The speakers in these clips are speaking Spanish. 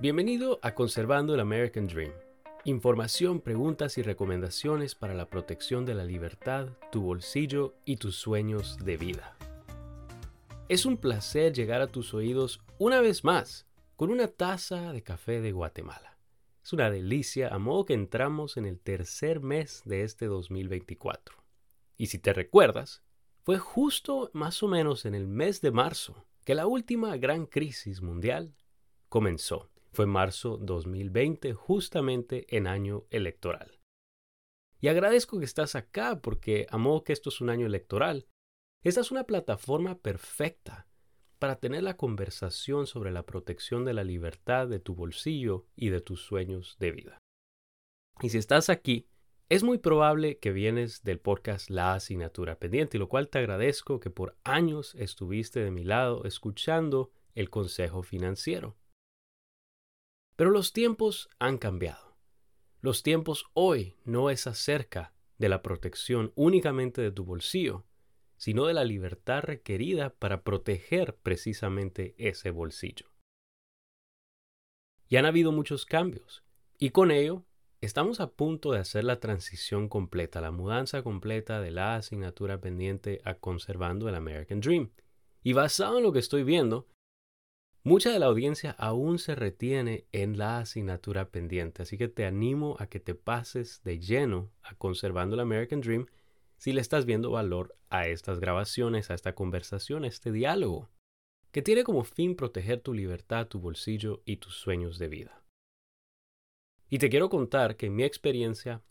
Bienvenido a Conservando el American Dream. Información, preguntas y recomendaciones para la protección de la libertad, tu bolsillo y tus sueños de vida. Es un placer llegar a tus oídos una vez más con una taza de café de Guatemala. Es una delicia a modo que entramos en el tercer mes de este 2024. Y si te recuerdas, fue justo más o menos en el mes de marzo que la última gran crisis mundial comenzó. Fue marzo 2020, justamente en año electoral. Y agradezco que estás acá porque, a modo que esto es un año electoral, esta es una plataforma perfecta para tener la conversación sobre la protección de la libertad de tu bolsillo y de tus sueños de vida. Y si estás aquí es muy probable que vienes del podcast La Asignatura Pendiente, y lo cual te agradezco que por años estuviste de mi lado escuchando el consejo financiero. Pero los tiempos han cambiado. Los tiempos hoy no es acerca de la protección únicamente de tu bolsillo, sino de la libertad requerida para proteger precisamente ese bolsillo. Y han habido muchos cambios, y con ello Estamos a punto de hacer la transición completa, la mudanza completa de la asignatura pendiente a conservando el American Dream. Y basado en lo que estoy viendo, mucha de la audiencia aún se retiene en la asignatura pendiente, así que te animo a que te pases de lleno a conservando el American Dream si le estás viendo valor a estas grabaciones, a esta conversación, a este diálogo, que tiene como fin proteger tu libertad, tu bolsillo y tus sueños de vida. Y te quiero contar que mi experiencia,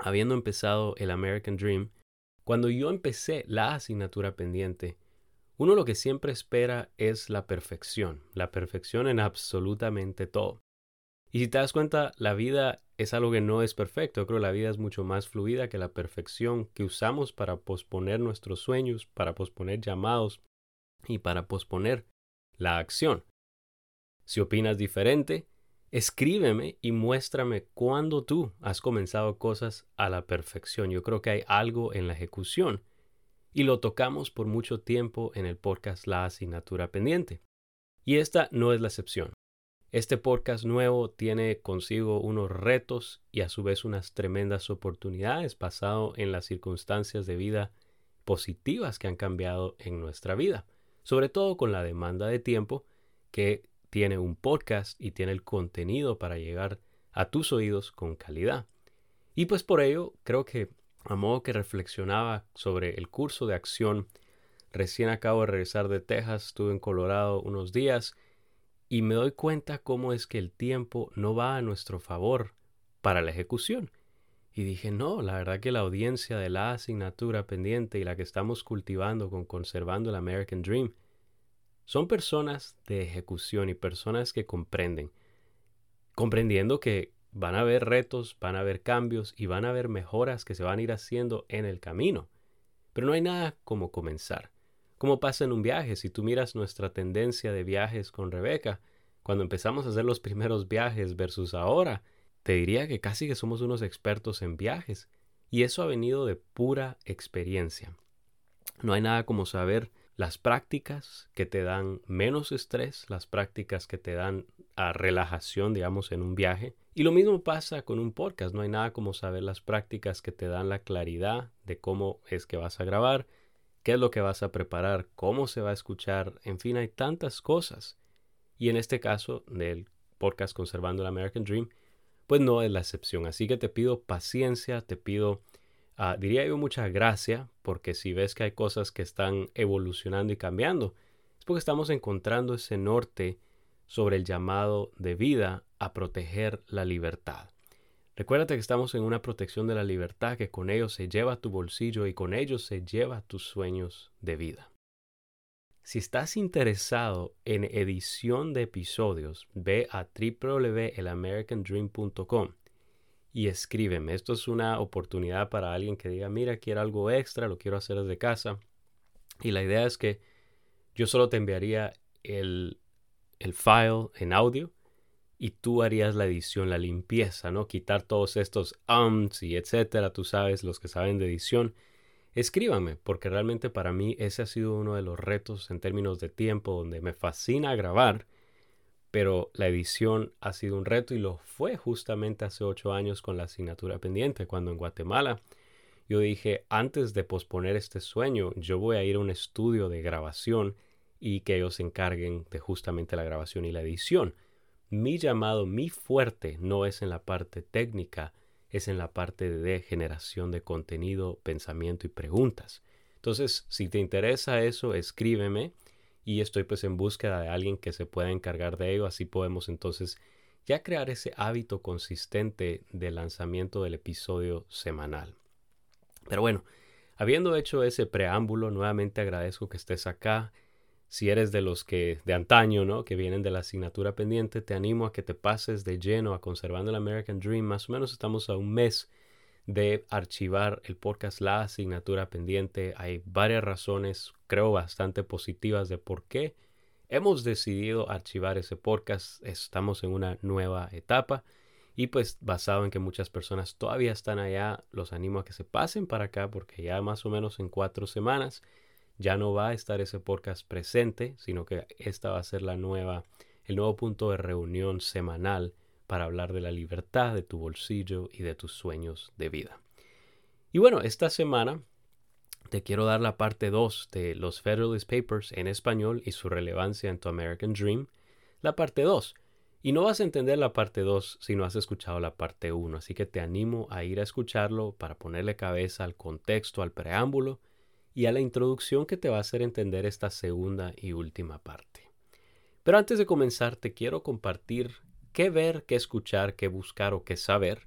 habiendo empezado el American Dream, cuando yo empecé la asignatura pendiente, uno lo que siempre espera es la perfección, la perfección en absolutamente todo. Y si te das cuenta, la vida es algo que no es perfecto. Yo creo que la vida es mucho más fluida que la perfección que usamos para posponer nuestros sueños, para posponer llamados y para posponer la acción. Si opinas diferente, Escríbeme y muéstrame cuándo tú has comenzado cosas a la perfección. Yo creo que hay algo en la ejecución. Y lo tocamos por mucho tiempo en el podcast La Asignatura Pendiente. Y esta no es la excepción. Este podcast nuevo tiene consigo unos retos y a su vez unas tremendas oportunidades basado en las circunstancias de vida positivas que han cambiado en nuestra vida, sobre todo con la demanda de tiempo que tiene un podcast y tiene el contenido para llegar a tus oídos con calidad. Y pues por ello creo que a modo que reflexionaba sobre el curso de acción, recién acabo de regresar de Texas, estuve en Colorado unos días y me doy cuenta cómo es que el tiempo no va a nuestro favor para la ejecución. Y dije, no, la verdad que la audiencia de la asignatura pendiente y la que estamos cultivando con Conservando el American Dream son personas de ejecución y personas que comprenden, comprendiendo que van a haber retos, van a haber cambios y van a haber mejoras que se van a ir haciendo en el camino. Pero no hay nada como comenzar. Como pasa en un viaje, si tú miras nuestra tendencia de viajes con Rebeca, cuando empezamos a hacer los primeros viajes versus ahora, te diría que casi que somos unos expertos en viajes. Y eso ha venido de pura experiencia. No hay nada como saber las prácticas que te dan menos estrés, las prácticas que te dan a relajación, digamos, en un viaje. Y lo mismo pasa con un podcast. No hay nada como saber las prácticas que te dan la claridad de cómo es que vas a grabar, qué es lo que vas a preparar, cómo se va a escuchar. En fin, hay tantas cosas. Y en este caso del podcast Conservando el American Dream, pues no es la excepción. Así que te pido paciencia, te pido Ah, diría yo mucha gracia, porque si ves que hay cosas que están evolucionando y cambiando, es porque estamos encontrando ese norte sobre el llamado de vida a proteger la libertad. Recuérdate que estamos en una protección de la libertad que con ello se lleva tu bolsillo y con ello se lleva tus sueños de vida. Si estás interesado en edición de episodios, ve a www.elamericandream.com y escríbeme. Esto es una oportunidad para alguien que diga, mira, quiero algo extra, lo quiero hacer desde casa. Y la idea es que yo solo te enviaría el, el file en audio y tú harías la edición, la limpieza, ¿no? Quitar todos estos ums y etcétera, tú sabes, los que saben de edición. Escríbame, porque realmente para mí ese ha sido uno de los retos en términos de tiempo, donde me fascina grabar, pero la edición ha sido un reto y lo fue justamente hace ocho años con la asignatura pendiente, cuando en Guatemala yo dije, antes de posponer este sueño, yo voy a ir a un estudio de grabación y que ellos se encarguen de justamente la grabación y la edición. Mi llamado, mi fuerte, no es en la parte técnica, es en la parte de generación de contenido, pensamiento y preguntas. Entonces, si te interesa eso, escríbeme y estoy pues en búsqueda de alguien que se pueda encargar de ello. Así podemos entonces ya crear ese hábito consistente de lanzamiento del episodio semanal. Pero bueno, habiendo hecho ese preámbulo, nuevamente agradezco que estés acá. Si eres de los que de antaño, ¿no? Que vienen de la asignatura pendiente, te animo a que te pases de lleno a Conservando el American Dream. Más o menos estamos a un mes de archivar el podcast La asignatura pendiente. Hay varias razones, creo, bastante positivas de por qué hemos decidido archivar ese podcast. Estamos en una nueva etapa y pues basado en que muchas personas todavía están allá, los animo a que se pasen para acá porque ya más o menos en cuatro semanas ya no va a estar ese podcast presente, sino que esta va a ser la nueva, el nuevo punto de reunión semanal para hablar de la libertad de tu bolsillo y de tus sueños de vida. Y bueno, esta semana te quiero dar la parte 2 de los Federalist Papers en español y su relevancia en tu American Dream. La parte 2. Y no vas a entender la parte 2 si no has escuchado la parte 1, así que te animo a ir a escucharlo para ponerle cabeza al contexto, al preámbulo y a la introducción que te va a hacer entender esta segunda y última parte. Pero antes de comenzar, te quiero compartir qué ver, qué escuchar, qué buscar o qué saber.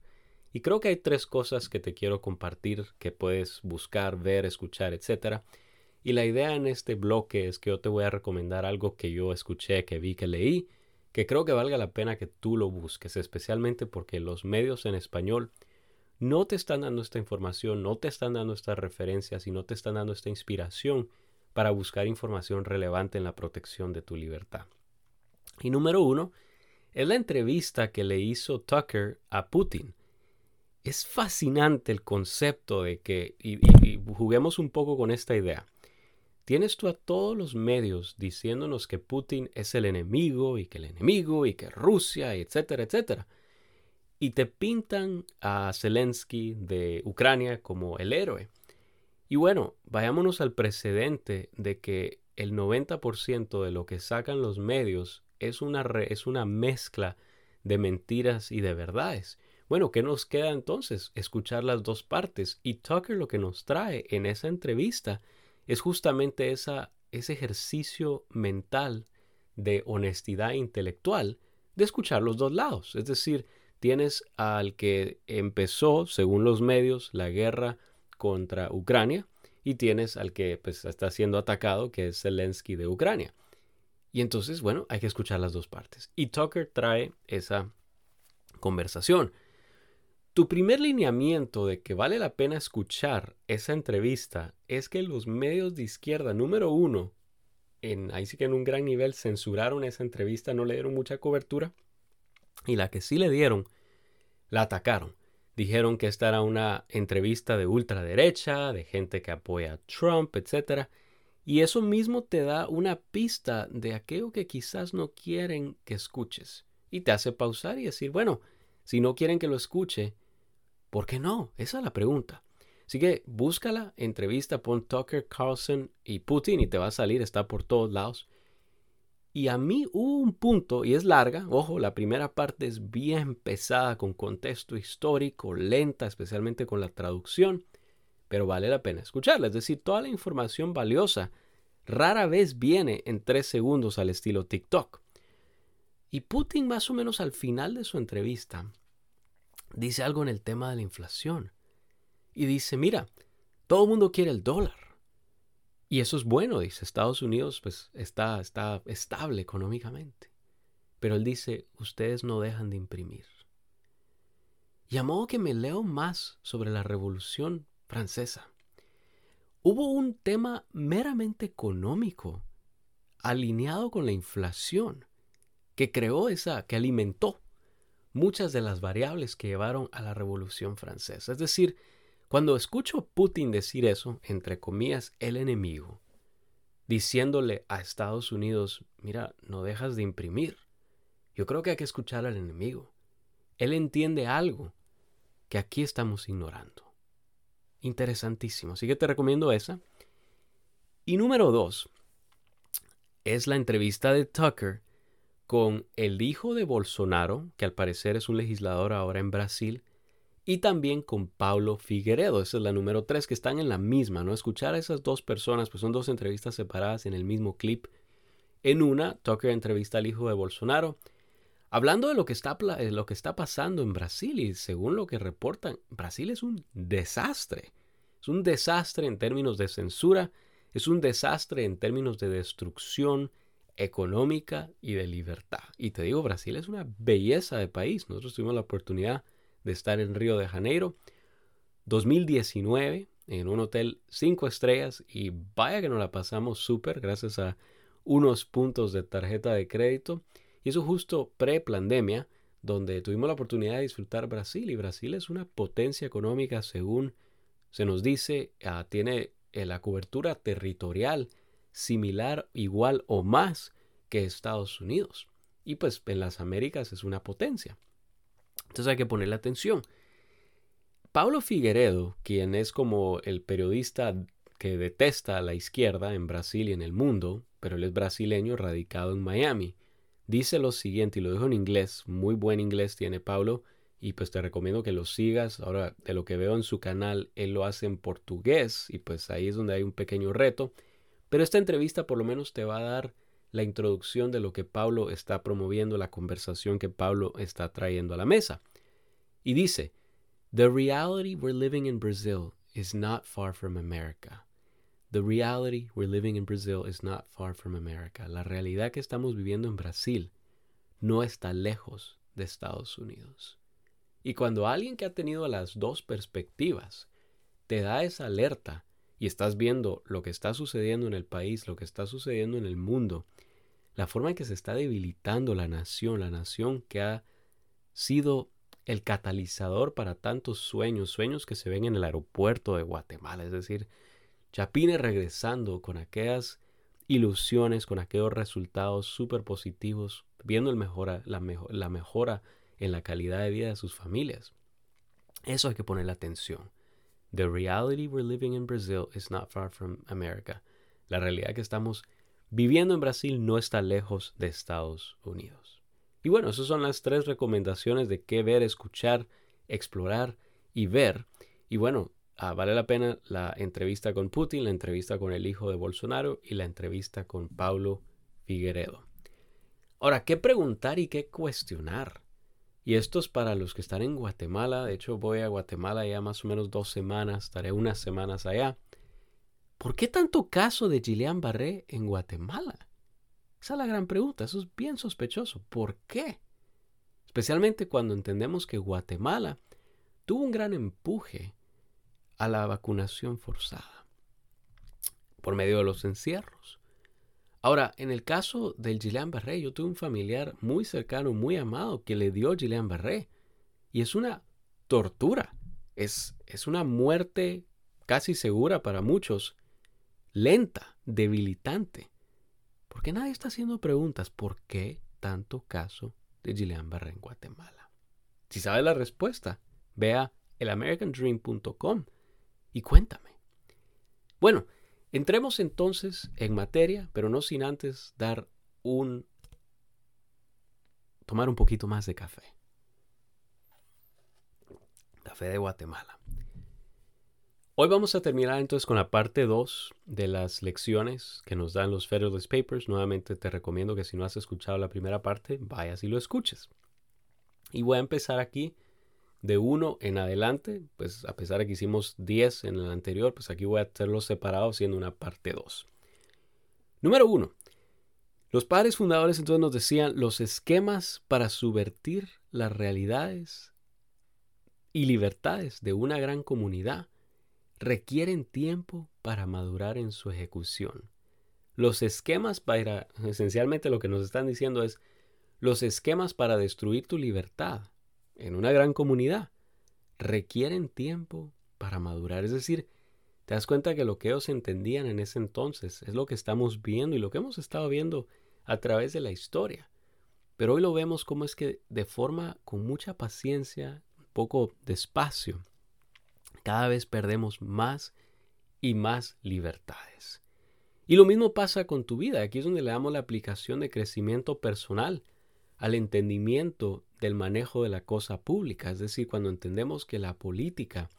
Y creo que hay tres cosas que te quiero compartir que puedes buscar, ver, escuchar, etc. Y la idea en este bloque es que yo te voy a recomendar algo que yo escuché, que vi, que leí, que creo que valga la pena que tú lo busques, especialmente porque los medios en español no te están dando esta información, no te están dando estas referencias y no te están dando esta inspiración para buscar información relevante en la protección de tu libertad. Y número uno, es la entrevista que le hizo Tucker a Putin. Es fascinante el concepto de que, y, juguemos un poco con esta idea. Tienes tú a todos los medios diciéndonos que Putin es el enemigo y que el enemigo y que Rusia, etcétera, etcétera. Y te pintan a Zelensky de Ucrania como el héroe. Y bueno, vayámonos al precedente de que el 90% de lo que sacan los medios es una, es una mezcla de mentiras y de verdades. Bueno, ¿qué nos queda entonces? Escuchar las dos partes. Y Tucker lo que nos trae en esa entrevista es justamente esa, ese ejercicio mental de honestidad intelectual de escuchar los dos lados. Es decir, tienes al que empezó, según los medios, la guerra contra Ucrania y tienes al que pues, está siendo atacado, que es Zelensky de Ucrania. Y entonces, bueno, hay que escuchar las dos partes. Y Tucker trae esa conversación. Tu primer lineamiento de que vale la pena escuchar esa entrevista es que los medios de izquierda, número uno, en, ahí sí que en un gran nivel censuraron esa entrevista, no le dieron mucha cobertura. Y la que sí le dieron, la atacaron. Dijeron que esta era una entrevista de ultraderecha, de gente que apoya a Trump, etc. Y eso mismo te da una pista de aquello que quizás no quieren que escuches. Y te hace pausar y decir, bueno, si no quieren que lo escuche, ¿por qué no? Esa es la pregunta. Así que búscala, entrevista, pon Tucker Carlson y Putin y te va a salir, está por todos lados. Y a mí hubo un punto, y es larga, ojo, la primera parte es bien pesada con contexto histórico, lenta, especialmente con la traducción pero vale la pena escucharla. Es decir, toda la información valiosa rara vez viene en tres segundos al estilo TikTok. Y Putin más o menos al final de su entrevista dice algo en el tema de la inflación. Y dice, mira, todo el mundo quiere el dólar. Y eso es bueno, dice, Estados Unidos pues está, está estable económicamente. Pero él dice, ustedes no dejan de imprimir. Y a modo que me leo más sobre la revolución francesa. Hubo un tema meramente económico alineado con la inflación que creó esa, que alimentó muchas de las variables que llevaron a la Revolución Francesa. Es decir, cuando escucho a Putin decir eso, entre comillas, el enemigo, diciéndole a Estados Unidos, mira, no dejas de imprimir, Yo creo que hay que escuchar al enemigo. Él entiende algo que aquí estamos ignorando. Interesantísimo. Así que te recomiendo esa. Y número dos es la entrevista de Tucker con el hijo de Bolsonaro, que al parecer es un legislador ahora en Brasil, y también con Paulo Figueredo. Esa es la número tres, que están en la misma, ¿no? Escuchar a esas dos personas, pues son dos entrevistas separadas en el mismo clip. En una, Tucker entrevista al hijo de Bolsonaro, hablando de lo que está, lo que está pasando en Brasil, y según lo que reportan, Brasil es un desastre. Es un desastre en términos de censura, es un desastre en términos de destrucción económica y de libertad. Y te digo, Brasil es una belleza de país. Nosotros tuvimos la oportunidad de estar en Río de Janeiro 2019 en un hotel cinco estrellas y vaya que nos la pasamos súper gracias a unos puntos de tarjeta de crédito. Y eso justo pre-pandemia, donde tuvimos la oportunidad de disfrutar Brasil. Y Brasil es una potencia económica, según se nos dice, ah, tiene eh, la cobertura territorial similar, igual o más que Estados Unidos. Y pues en las Américas es una potencia. Entonces hay que ponerle atención. Pablo Figueredo, quien es como el periodista que detesta a la izquierda en Brasil y en el mundo, pero él es brasileño radicado en Miami, dice lo siguiente, y lo dijo en inglés, muy buen inglés tiene Pablo, y pues te recomiendo que lo sigas. Ahora, de lo que veo en su canal, él lo hace en portugués, y pues ahí es donde hay un pequeño reto. Pero esta entrevista por lo menos te va a dar la introducción de lo que Pablo está promoviendo, la conversación que Pablo está trayendo a la mesa. Y dice, The reality we're living in Brazil is not far from America. The reality we're living in Brazil is not far from America. La realidad que estamos viviendo en Brasil no está lejos de Estados Unidos. Y cuando alguien que ha tenido las dos perspectivas te da esa alerta y estás viendo lo que está sucediendo en el país, lo que está sucediendo en el mundo, la forma en que se está debilitando la nación, la nación que ha sido el catalizador para tantos sueños, sueños que se ven en el aeropuerto de Guatemala, es decir, Chapine regresando con aquellas ilusiones, con aquellos resultados súper positivos, viendo el mejora, la, la mejora en la calidad de vida de sus familias. Eso hay que ponerle atención. The reality we're living in Brazil is not far from America. La realidad que estamos viviendo en Brasil no está lejos de Estados Unidos. Y bueno, esas son las tres recomendaciones de qué ver, escuchar, explorar y ver. Y bueno, ah, vale la pena la entrevista con Putin, la entrevista con el hijo de Bolsonaro y la entrevista con Paulo Figueredo. Ahora, ¿qué preguntar y qué cuestionar? Y esto es para los que están en Guatemala. De hecho, voy a Guatemala ya más o menos dos semanas. Estaré unas semanas allá. ¿Por qué tanto caso de Gillian Barré en Guatemala? Esa es la gran pregunta. Eso es bien sospechoso. ¿Por qué? Especialmente cuando entendemos que Guatemala tuvo un gran empuje a la vacunación forzada por medio de los encierros. Ahora, en el caso del Gillian Barré, yo tuve un familiar muy cercano, muy amado, que le dio Gillian Barré. Y es una tortura. Es, es una muerte casi segura para muchos, lenta, debilitante. Porque nadie está haciendo preguntas. ¿Por qué tanto caso de Gillian Barré en Guatemala? Si sabes la respuesta, ve a elamericandream.com y cuéntame. Bueno, Entremos entonces en materia, pero no sin antes dar un... tomar un poquito más de café. Café de Guatemala. Hoy vamos a terminar entonces con la parte 2 de las lecciones que nos dan los Federalist Papers. Nuevamente te recomiendo que si no has escuchado la primera parte, vayas y lo escuches. Y voy a empezar aquí de uno en adelante, pues a pesar de que hicimos 10 en el anterior, pues aquí voy a hacerlos separados siendo una parte 2. Número 1. Los padres fundadores entonces nos decían los esquemas para subvertir las realidades y libertades de una gran comunidad requieren tiempo para madurar en su ejecución. Los esquemas para, esencialmente lo que nos están diciendo es, los esquemas para destruir tu libertad en una gran comunidad requieren tiempo para madurar. Es decir, te das cuenta que lo que ellos entendían en ese entonces es lo que estamos viendo y lo que hemos estado viendo a través de la historia. Pero hoy lo vemos como es que de forma con mucha paciencia, un poco despacio, cada vez perdemos más y más libertades. Y lo mismo pasa con tu vida. Aquí es donde le damos la aplicación de crecimiento personal al entendimiento del manejo de la cosa pública. Es decir, cuando entendemos que la política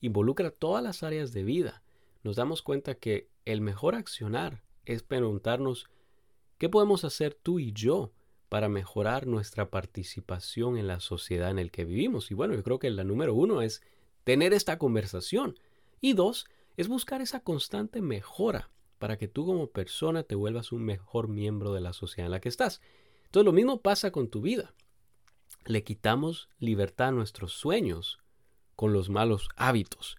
involucra todas las áreas de vida, nos damos cuenta que el mejor accionar es preguntarnos qué podemos hacer tú y yo para mejorar nuestra participación en la sociedad en la que vivimos. Y bueno, yo creo que la número uno es tener esta conversación. Y dos, es buscar esa constante mejora para que tú como persona te vuelvas un mejor miembro de la sociedad en la que estás. Entonces lo mismo pasa con tu vida. Le quitamos libertad a nuestros sueños con los malos hábitos.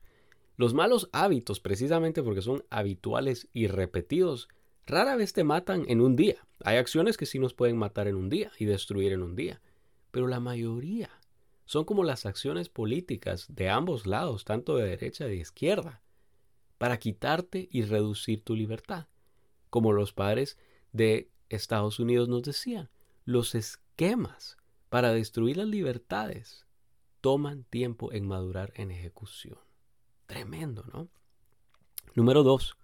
Los malos hábitos, precisamente porque son habituales y repetidos, rara vez te matan en un día. Hay acciones que sí nos pueden matar en un día y destruir en un día, pero la mayoría son como las acciones políticas de ambos lados, tanto de derecha y de izquierda, para quitarte y reducir tu libertad. Como los padres de Estados Unidos nos decían, los esquemas para destruir las libertades toman tiempo en madurar en ejecución. Tremendo, ¿no? Número dos,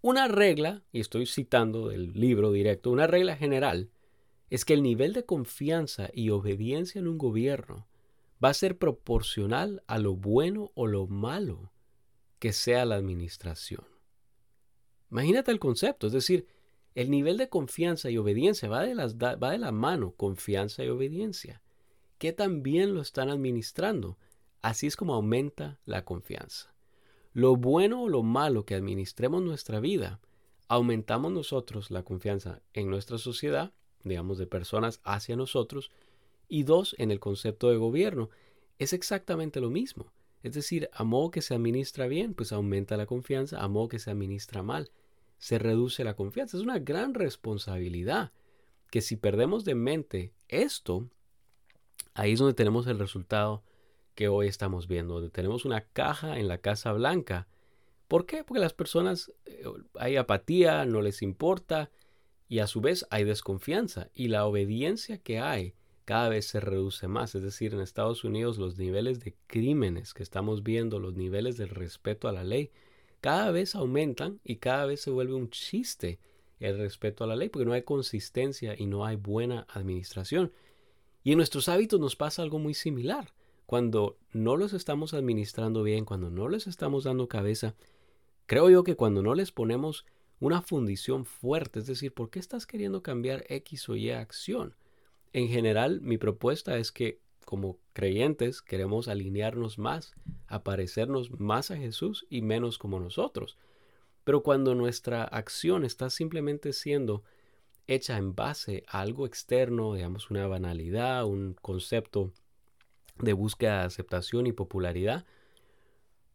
una regla, y estoy citando del libro directo, una regla general es que el nivel de confianza y obediencia en un gobierno va a ser proporcional a lo bueno o lo malo que sea la administración. Imagínate el concepto, es decir, el nivel de confianza y obediencia va de, las, va de la mano, confianza y obediencia. ¿Qué tan bien lo están administrando? Así es como aumenta la confianza lo bueno o lo malo que administremos nuestra vida, aumentamos nosotros la confianza en nuestra sociedad, digamos, de personas hacia nosotros, y dos, en el concepto de gobierno, es exactamente lo mismo. Es decir, a modo que se administra bien, pues aumenta la confianza, a modo que se administra mal, se reduce la confianza. Es una gran responsabilidad que si perdemos de mente esto, ahí es donde tenemos el resultado que hoy estamos viendo, donde tenemos una caja en la Casa Blanca. ¿Por qué? Porque las personas eh, hay apatía, no les importa y a su vez hay desconfianza y la obediencia que hay cada vez se reduce más. Es decir, en Estados Unidos los niveles de crímenes que estamos viendo, los niveles del respeto a la ley, cada vez aumentan y cada vez se vuelve un chiste el respeto a la ley porque no hay consistencia y no hay buena administración. Y en nuestros hábitos nos pasa algo muy similar cuando no los estamos administrando bien, cuando no les estamos dando cabeza, creo yo que cuando no les ponemos una fundición fuerte, es decir, ¿por qué estás queriendo cambiar X o Y acción? En general, mi propuesta es que como creyentes queremos alinearnos más, a parecernos más a Jesús y menos como nosotros. Pero cuando nuestra acción está simplemente siendo hecha en base a algo externo, digamos una banalidad, un concepto de búsqueda de aceptación y popularidad,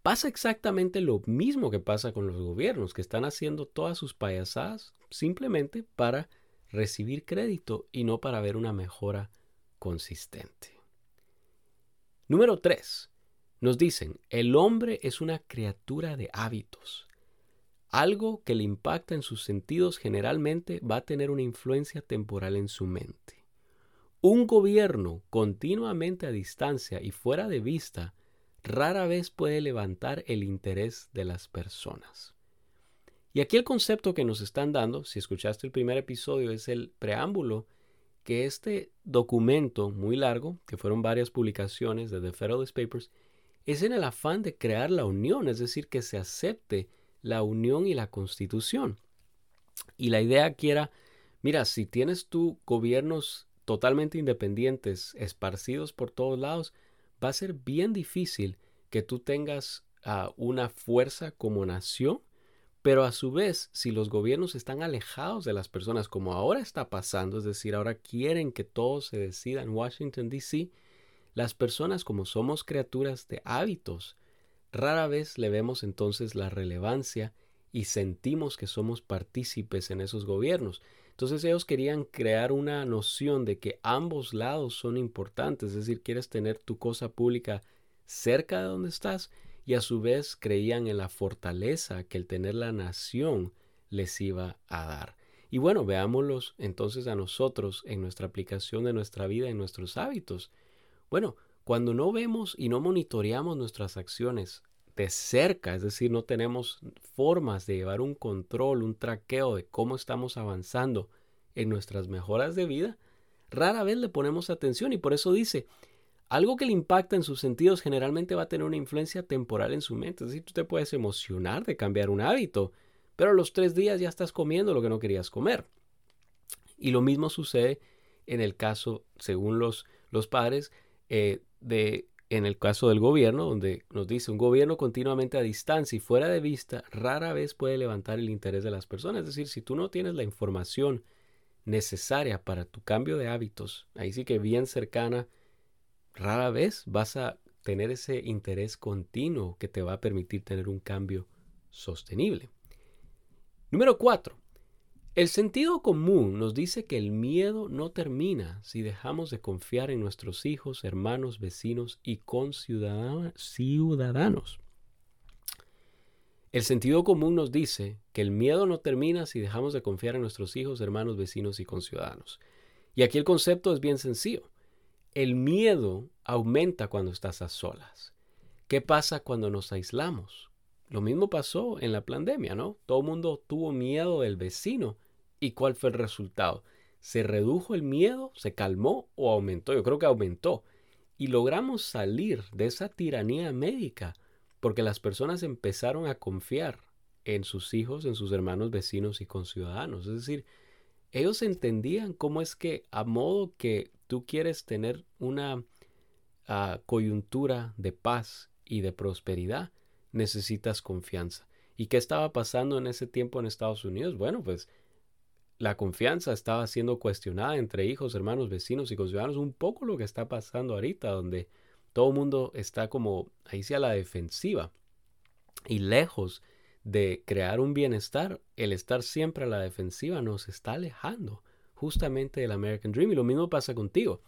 pasa exactamente lo mismo que pasa con los gobiernos, que están haciendo todas sus payasadas simplemente para recibir crédito y no para ver una mejora consistente. Número 3. Nos dicen, el hombre es una criatura de hábitos. Algo que le impacta en sus sentidos generalmente va a tener una influencia temporal en su mente. Un gobierno continuamente a distancia y fuera de vista rara vez puede levantar el interés de las personas. Y aquí el concepto que nos están dando, si escuchaste el primer episodio, es el preámbulo que este documento muy largo, que fueron varias publicaciones de The Federalist Papers, es en el afán de crear la unión, es decir, que se acepte la unión y la constitución. Y la idea aquí era, mira, si tienes tú gobiernos totalmente independientes, esparcidos por todos lados, va a ser bien difícil que tú tengas ah, una fuerza como nación, pero a su vez, si los gobiernos están alejados de las personas, como ahora está pasando, es decir, ahora quieren que todo se decida en Washington, D.C., las personas, como somos criaturas de hábitos, rara vez le vemos entonces la relevancia y sentimos que somos partícipes en esos gobiernos. Entonces ellos querían crear una noción de que ambos lados son importantes, es decir, quieres tener tu cosa pública cerca de donde estás y a su vez creían en la fortaleza que el tener la nación les iba a dar. Y bueno, veámoslos entonces a nosotros en nuestra aplicación de nuestra vida, en nuestros hábitos. Bueno, cuando no vemos y no monitoreamos nuestras acciones de cerca, es decir, no tenemos formas de llevar un control, un traqueo de cómo estamos avanzando en nuestras mejoras de vida, rara vez le ponemos atención y por eso dice, algo que le impacta en sus sentidos generalmente va a tener una influencia temporal en su mente. Es decir, tú te puedes emocionar de cambiar un hábito, pero a los tres días ya estás comiendo lo que no querías comer. Y lo mismo sucede en el caso, según los, los padres, eh, de, en el caso del gobierno, donde nos dice un gobierno continuamente a distancia y fuera de vista, rara vez puede levantar el interés de las personas. Es decir, si tú no tienes la información necesaria para tu cambio de hábitos, ahí sí que bien cercana rara vez vas a tener ese interés continuo que te va a permitir tener un cambio sostenible. Número 4. El sentido común nos dice que el miedo no termina si dejamos de confiar en nuestros hijos, hermanos, vecinos y conciudadanos. El sentido común nos dice que el miedo no termina si dejamos de confiar en nuestros hijos, hermanos, vecinos y conciudadanos. Y aquí el concepto es bien sencillo. El miedo aumenta cuando estás a solas. ¿Qué pasa cuando nos aislamos? Lo mismo pasó en la pandemia, ¿no? Todo el mundo tuvo miedo del vecino. ¿Y cuál fue el resultado? ¿Se redujo el miedo? ¿Se calmó o aumentó? Yo creo que aumentó. Y logramos salir de esa tiranía médica porque las personas empezaron a confiar en sus hijos, en sus hermanos, vecinos y conciudadanos. Es decir, ellos entendían cómo es que a modo que tú quieres tener una ah, coyuntura de paz y de prosperidad, necesitas confianza. ¿Y qué estaba pasando en ese tiempo en Estados Unidos? Bueno, pues la confianza estaba siendo cuestionada entre hijos, hermanos, vecinos y conciudadanos, un poco lo que está pasando ahorita, donde todo el mundo está como ahí sea la defensiva y lejos de crear un bienestar, el estar siempre a la defensiva nos está alejando justamente del American Dream. Y lo mismo pasa contigo.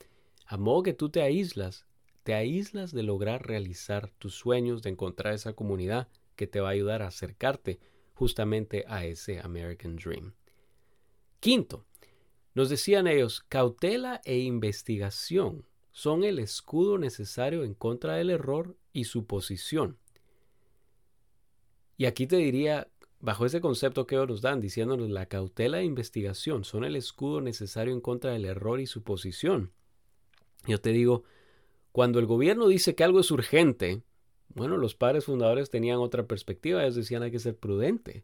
A modo que tú te aíslas, te aíslas de lograr realizar tus sueños, de encontrar esa comunidad que te va a ayudar a acercarte justamente a ese American Dream. Quinto, nos decían ellos, cautela e investigación son el escudo necesario en contra del error y su posición. Y aquí te diría, bajo ese concepto que nos dan, diciéndonos la cautela e investigación son el escudo necesario en contra del error y su posición. Yo te digo, cuando el gobierno dice que algo es urgente, bueno, los padres fundadores tenían otra perspectiva, ellos decían hay que ser prudente.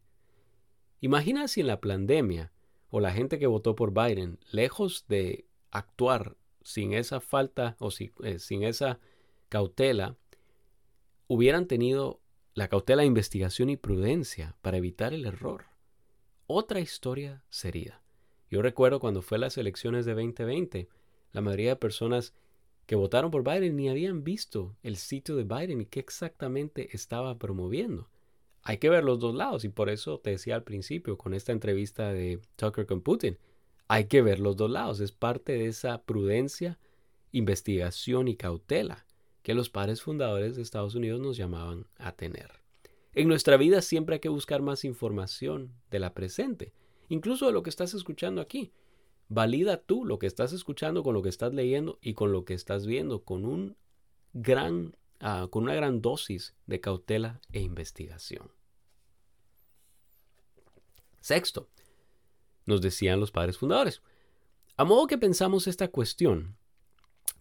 Imagina si en la pandemia o la gente que votó por Biden, lejos de actuar sin esa falta o eh, sin esa cautela, hubieran tenido la cautela de investigación y prudencia para evitar el error. Otra historia sería. Yo recuerdo cuando fue las elecciones de 2020, la mayoría de personas que votaron por Biden ni habían visto el sitio de Biden y qué exactamente estaba promoviendo. Hay que ver los dos lados y por eso te decía al principio con esta entrevista de Tucker con Putin, hay que ver los dos lados, es parte de esa prudencia, investigación y cautela que los padres fundadores de Estados Unidos nos llamaban a tener. En nuestra vida siempre hay que buscar más información de la presente, incluso de lo que estás escuchando aquí. Valida tú lo que estás escuchando con lo que estás leyendo y con lo que estás viendo con un gran ah, con una gran dosis de cautela e investigación. Sexto, nos decían los padres fundadores. A modo que pensamos esta cuestión,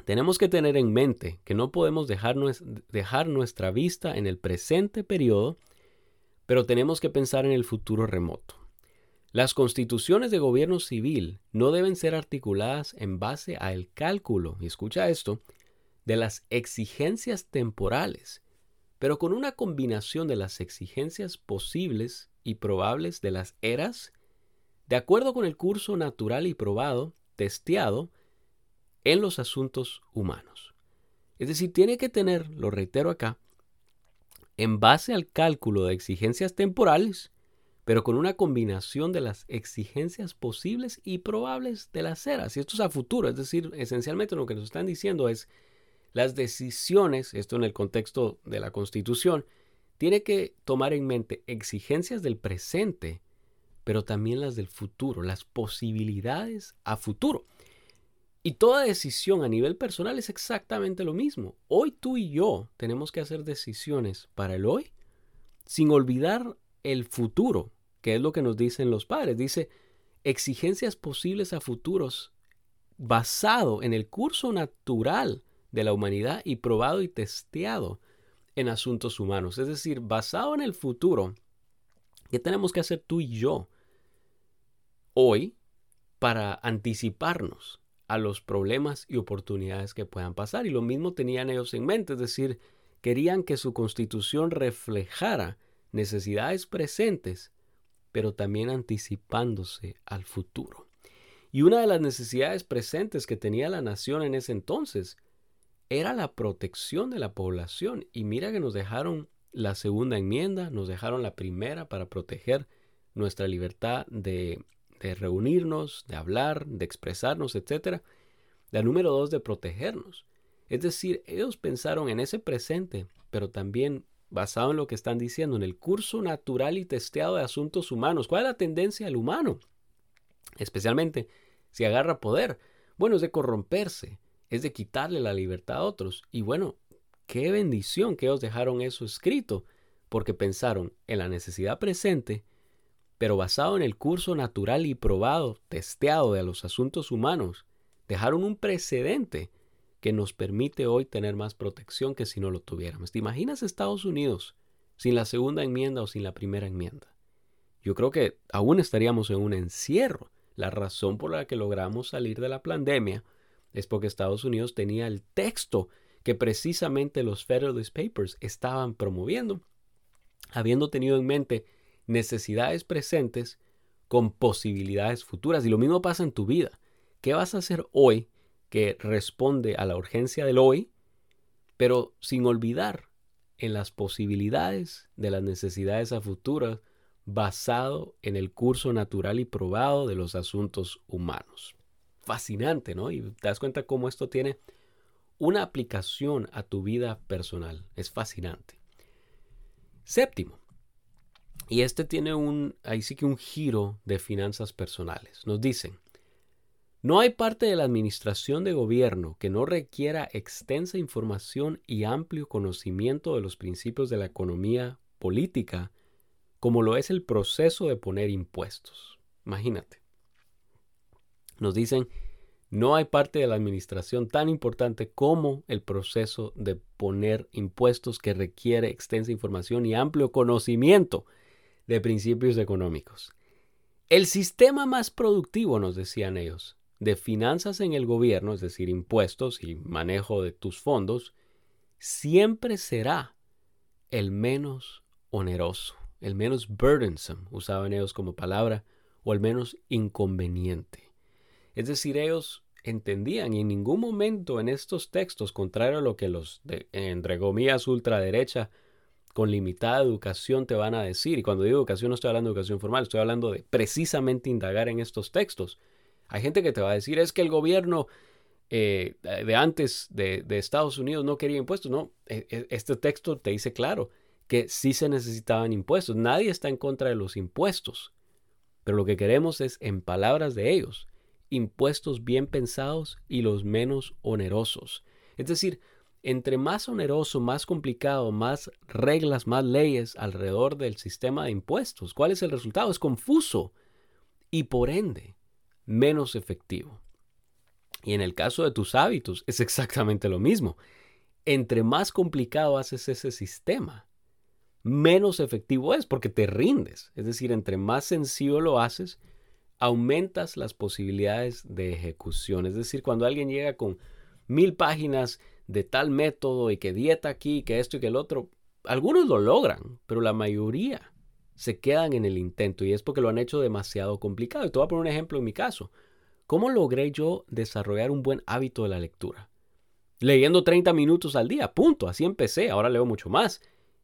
tenemos que tener en mente que no podemos dejar, nuestra vista en el presente periodo, pero tenemos que pensar en el futuro remoto. Las constituciones de gobierno civil no deben ser articuladas en base al cálculo, y escucha esto, de las exigencias temporales, pero con una combinación de las exigencias posibles y probables de las eras, de acuerdo con el curso natural y probado, testeado, en los asuntos humanos. Es decir, tiene que tener, lo reitero acá, en base al cálculo de exigencias temporales, pero con una combinación de las exigencias posibles y probables de las eras. Y esto es a futuro, es decir, esencialmente lo que nos están diciendo es las decisiones, esto en el contexto de la Constitución, tiene que tomar en mente exigencias del presente, pero también las del futuro, las posibilidades a futuro. Y toda decisión a nivel personal es exactamente lo mismo. Hoy tú y yo tenemos que hacer decisiones para el hoy sin olvidar el futuro, que es lo que nos dicen los padres. Dice, exigencias posibles a futuros basado en el curso natural de la humanidad y probado y testeado en asuntos humanos. Es decir, basado en el futuro, ¿qué tenemos que hacer tú y yo hoy para anticiparnos a los problemas y oportunidades que puedan pasar? Y lo mismo tenían ellos en mente, es decir, querían que su constitución reflejara necesidades presentes, pero también anticipándose al futuro. Y una de las necesidades presentes que tenía la nación en ese entonces era la protección de la población. Y mira que nos dejaron la segunda enmienda, nos dejaron la primera para proteger nuestra libertad de, de reunirnos, de hablar, de expresarnos, etc. La número dos, de protegernos. Es decir, ellos pensaron en ese presente, pero también basado en lo que están diciendo, en el curso natural y testeado de asuntos humanos. ¿Cuál es la tendencia del humano? Especialmente si agarra poder. Bueno, es de corromperse, es de quitarle la libertad a otros. Y bueno, qué bendición que ellos dejaron eso escrito, porque pensaron en la necesidad presente, pero basado en el curso natural y probado, testeado de los asuntos humanos, dejaron un precedente que nos permite hoy tener más protección que si no lo tuviéramos. ¿Te imaginas Estados Unidos sin la segunda enmienda o sin la primera enmienda? Yo creo que aún estaríamos en un encierro. La razón por la que logramos salir de la pandemia es porque Estados Unidos tenía el texto que precisamente los Federalist Papers estaban promoviendo, habiendo tenido en mente necesidades presentes con posibilidades futuras. Y lo mismo pasa en tu vida. ¿Qué vas a hacer hoy que responde a la urgencia del hoy, pero sin olvidar en las posibilidades de las necesidades a futuro basado en el curso natural y probado de los asuntos humanos. Fascinante, ¿no? Y te das cuenta cómo esto tiene una aplicación a tu vida personal. Es fascinante. Séptimo, y este tiene un, ahí sí que un giro de finanzas personales. Nos dicen, no hay parte de la administración de gobierno que no requiera extensa información y amplio conocimiento de los principios de la economía política, como lo es el proceso de poner impuestos. Imagínate. Nos dicen, no hay parte de la administración tan importante como el proceso de poner impuestos que requiere extensa información y amplio conocimiento de principios económicos. El sistema más productivo, nos decían ellos, de finanzas en el gobierno, es decir, impuestos y manejo de tus fondos, siempre será el menos oneroso, el menos burdensome, usaban ellos como palabra, o el menos inconveniente. Es decir, ellos entendían y en ningún momento en estos textos, contrario a lo que los, de, entre ultraderecha, con limitada educación te van a decir, y cuando digo educación no estoy hablando de educación formal, estoy hablando de precisamente indagar en estos textos, hay gente que te va a decir, es que el gobierno eh, de antes de, Estados Unidos no quería impuestos. No, e, e, este texto te dice claro que sí se necesitaban impuestos. Nadie está en contra de los impuestos. Pero lo que queremos es, en palabras de ellos, impuestos bien pensados y los menos onerosos. Es decir, entre más oneroso, más complicado, más reglas, más leyes alrededor del sistema de impuestos, ¿cuál es el resultado? Es confuso. Y por ende, menos efectivo. Y en el caso de tus hábitos es exactamente lo mismo. Entre más complicado haces ese sistema, menos efectivo es porque te rindes. Es decir, entre más sencillo lo haces, aumentas las posibilidades de ejecución. Es decir, cuando alguien llega con mil páginas de tal método y que dieta aquí, que esto y que el otro, algunos lo logran, pero la mayoría se quedan en el intento y es porque lo han hecho demasiado complicado. Y te voy a poner un ejemplo en mi caso. ¿Cómo logré yo desarrollar un buen hábito de la lectura? Leyendo 30 minutos al día, punto. Así empecé, ahora leo mucho más.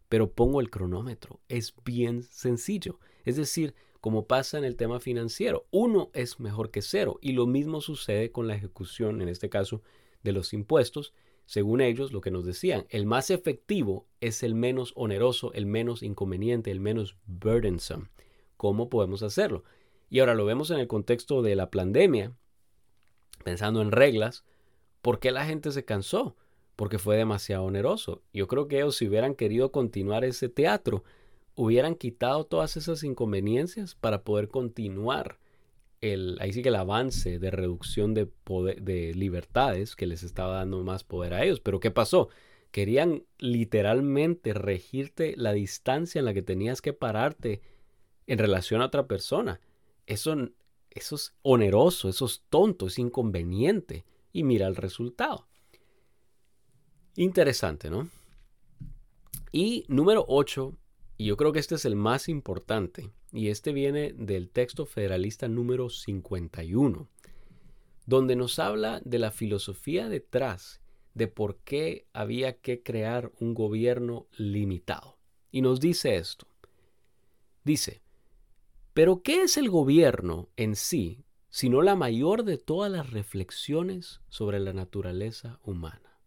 Pero pongo el cronómetro. Es bien sencillo. Es decir, como pasa en el tema financiero, uno es mejor que cero. Y lo mismo sucede con la ejecución, en este caso, de los impuestos según ellos, lo que nos decían, el más efectivo es el menos oneroso, el menos inconveniente, el menos burdensome. cómo podemos hacerlo. Y ahora lo vemos en el contexto de la pandemia, pensando en reglas, ¿por qué la gente se cansó? Porque fue demasiado oneroso. Yo creo que ellos si hubieran querido continuar ese teatro, hubieran quitado todas esas inconveniencias para poder continuar el, ahí sí que el avance de reducción de, de libertades que les estaba dando más poder a ellos. Pero ¿qué pasó? Querían literalmente regirte la distancia en la que tenías que pararte en relación a otra persona. Eso, eso es oneroso, eso es tonto, es inconveniente. Y mira el resultado. Interesante, ¿no? Y número 8, y yo creo que este es el más importante, y este viene del texto federalista número 51, donde nos habla de la filosofía detrás de por qué había que crear un gobierno limitado. Y nos dice esto. Dice, pero ¿qué es el gobierno en sí, sino la mayor de todas las reflexiones sobre la naturaleza humana?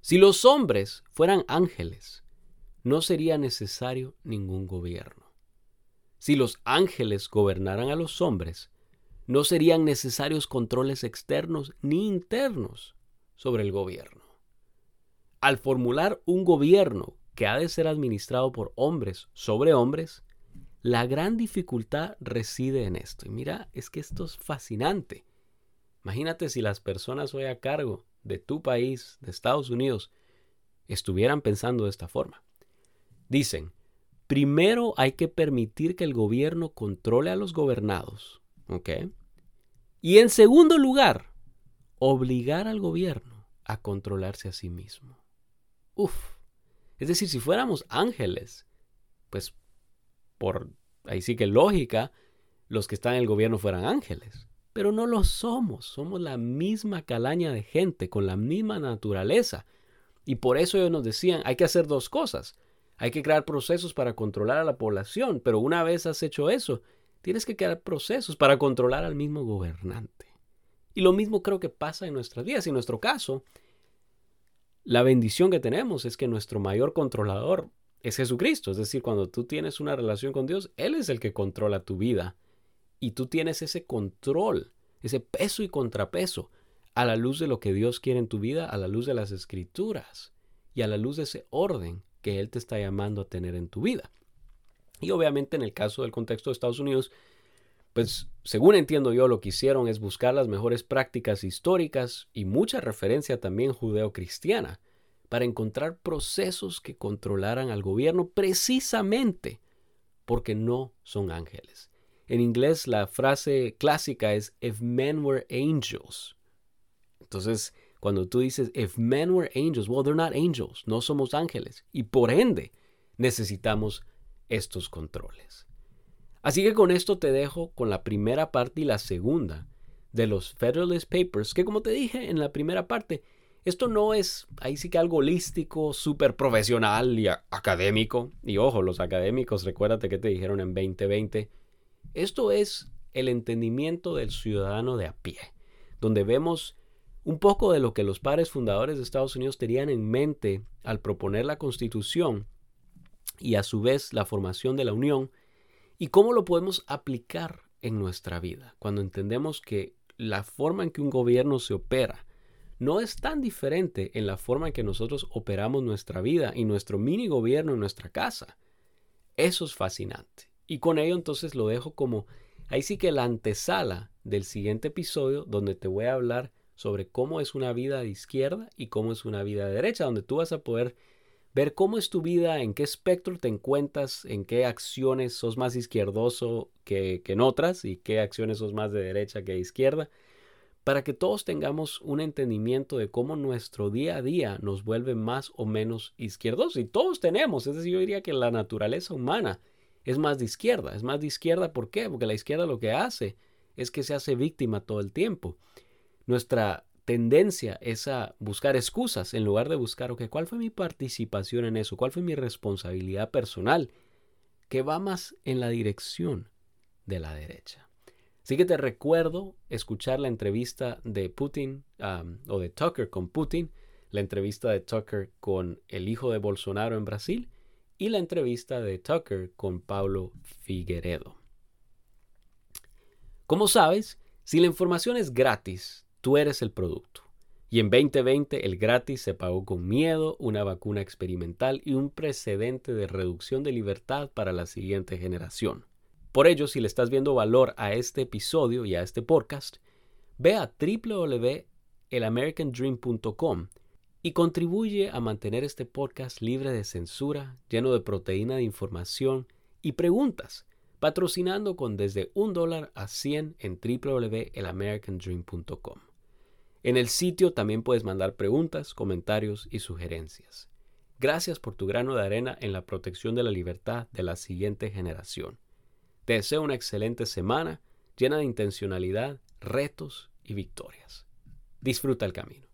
Si los hombres fueran ángeles, no sería necesario ningún gobierno. Si los ángeles gobernaran a los hombres, no serían necesarios controles externos ni internos sobre el gobierno. Al formular un gobierno que ha de ser administrado por hombres sobre hombres, la gran dificultad reside en esto. Y mira, es que esto es fascinante. Imagínate si las personas hoy a cargo de tu país, de Estados Unidos, estuvieran pensando de esta forma. Dicen, primero hay que permitir que el gobierno controle a los gobernados, ¿ok? Y en segundo lugar, obligar al gobierno a controlarse a sí mismo. Uf. Es decir, si fuéramos ángeles, pues por ahí sí que lógica, los que están en el gobierno fueran ángeles. Pero no lo somos, somos la misma calaña de gente, con la misma naturaleza. Y por eso ellos nos decían, hay que hacer dos cosas. Hay que crear procesos para controlar a la población, pero una vez has hecho eso, tienes que crear procesos para controlar al mismo gobernante. Y lo mismo creo que pasa en nuestras vidas. En nuestro caso, la bendición que tenemos es que nuestro mayor controlador es Jesucristo. Es decir, cuando tú tienes una relación con Dios, Él es el que controla tu vida. Y tú tienes ese control, ese peso y contrapeso a la luz de lo que Dios quiere en tu vida, a la luz de las escrituras y a la luz de ese orden que Él te está llamando a tener en tu vida. Y obviamente en el caso del contexto de Estados Unidos, pues según entiendo yo, lo que hicieron es buscar las mejores prácticas históricas y mucha referencia también judeo-cristiana para encontrar procesos que controlaran al gobierno precisamente porque no son ángeles. En inglés la frase clásica es if men were angels. Entonces, cuando tú dices if men were angels, well, they're not angels, no somos ángeles y por ende necesitamos estos controles. Así que con esto te dejo con la primera parte y la segunda de los Federalist Papers, que como te dije en la primera parte, esto no es ahí sí que algo holístico, súper profesional y académico. Y ojo, los académicos, recuérdate que te dijeron en 2020. Esto es el entendimiento del ciudadano de a pie, donde vemos un poco de lo que los padres fundadores de Estados Unidos tenían en mente al proponer la constitución y a su vez la formación de la Unión ¿Y cómo lo podemos aplicar en nuestra vida? Cuando entendemos que la forma en que un gobierno se opera no es tan diferente en la forma en que nosotros operamos nuestra vida y nuestro mini gobierno en nuestra casa. Eso es fascinante. Y con ello entonces lo dejo como ahí sí que la antesala del siguiente episodio donde te voy a hablar sobre cómo es una vida de izquierda y cómo es una vida de derecha, donde tú vas a poder ver cómo es tu vida, en qué espectro te encuentras, en qué acciones sos más izquierdoso que, en otras y qué acciones sos más de derecha que de izquierda, para que todos tengamos un entendimiento de cómo nuestro día a día nos vuelve más o menos izquierdosos. Y todos tenemos, es decir, yo diría que la naturaleza humana es más de izquierda. Es más de izquierda, ¿por qué? Porque la izquierda lo que hace es que se hace víctima todo el tiempo. Nuestra tendencia es a buscar excusas en lugar de buscar, ok, ¿cuál fue mi participación en eso? ¿Cuál fue mi responsabilidad personal? Que va más en la dirección de la derecha. Así que te recuerdo escuchar la entrevista de Putin o de Tucker con Putin, la entrevista de Tucker con el hijo de Bolsonaro en Brasil y la entrevista de Tucker con Pablo Figueredo. Como sabes, si la información es gratis, tú eres el producto. Y en 2020 el gratis se pagó con miedo, una vacuna experimental y un precedente de reducción de libertad para la siguiente generación. Por ello, si le estás viendo valor a este episodio y a este podcast, ve a www.elamericandream.com y contribuye a mantener este podcast libre de censura, lleno de proteína de información y preguntas, patrocinando con desde un dólar a 100 en www.elamericandream.com. En el sitio también puedes mandar preguntas, comentarios y sugerencias. Gracias por tu grano de arena en la protección de la libertad de la siguiente generación. Te deseo una excelente semana llena de intencionalidad, retos y victorias. Disfruta el camino.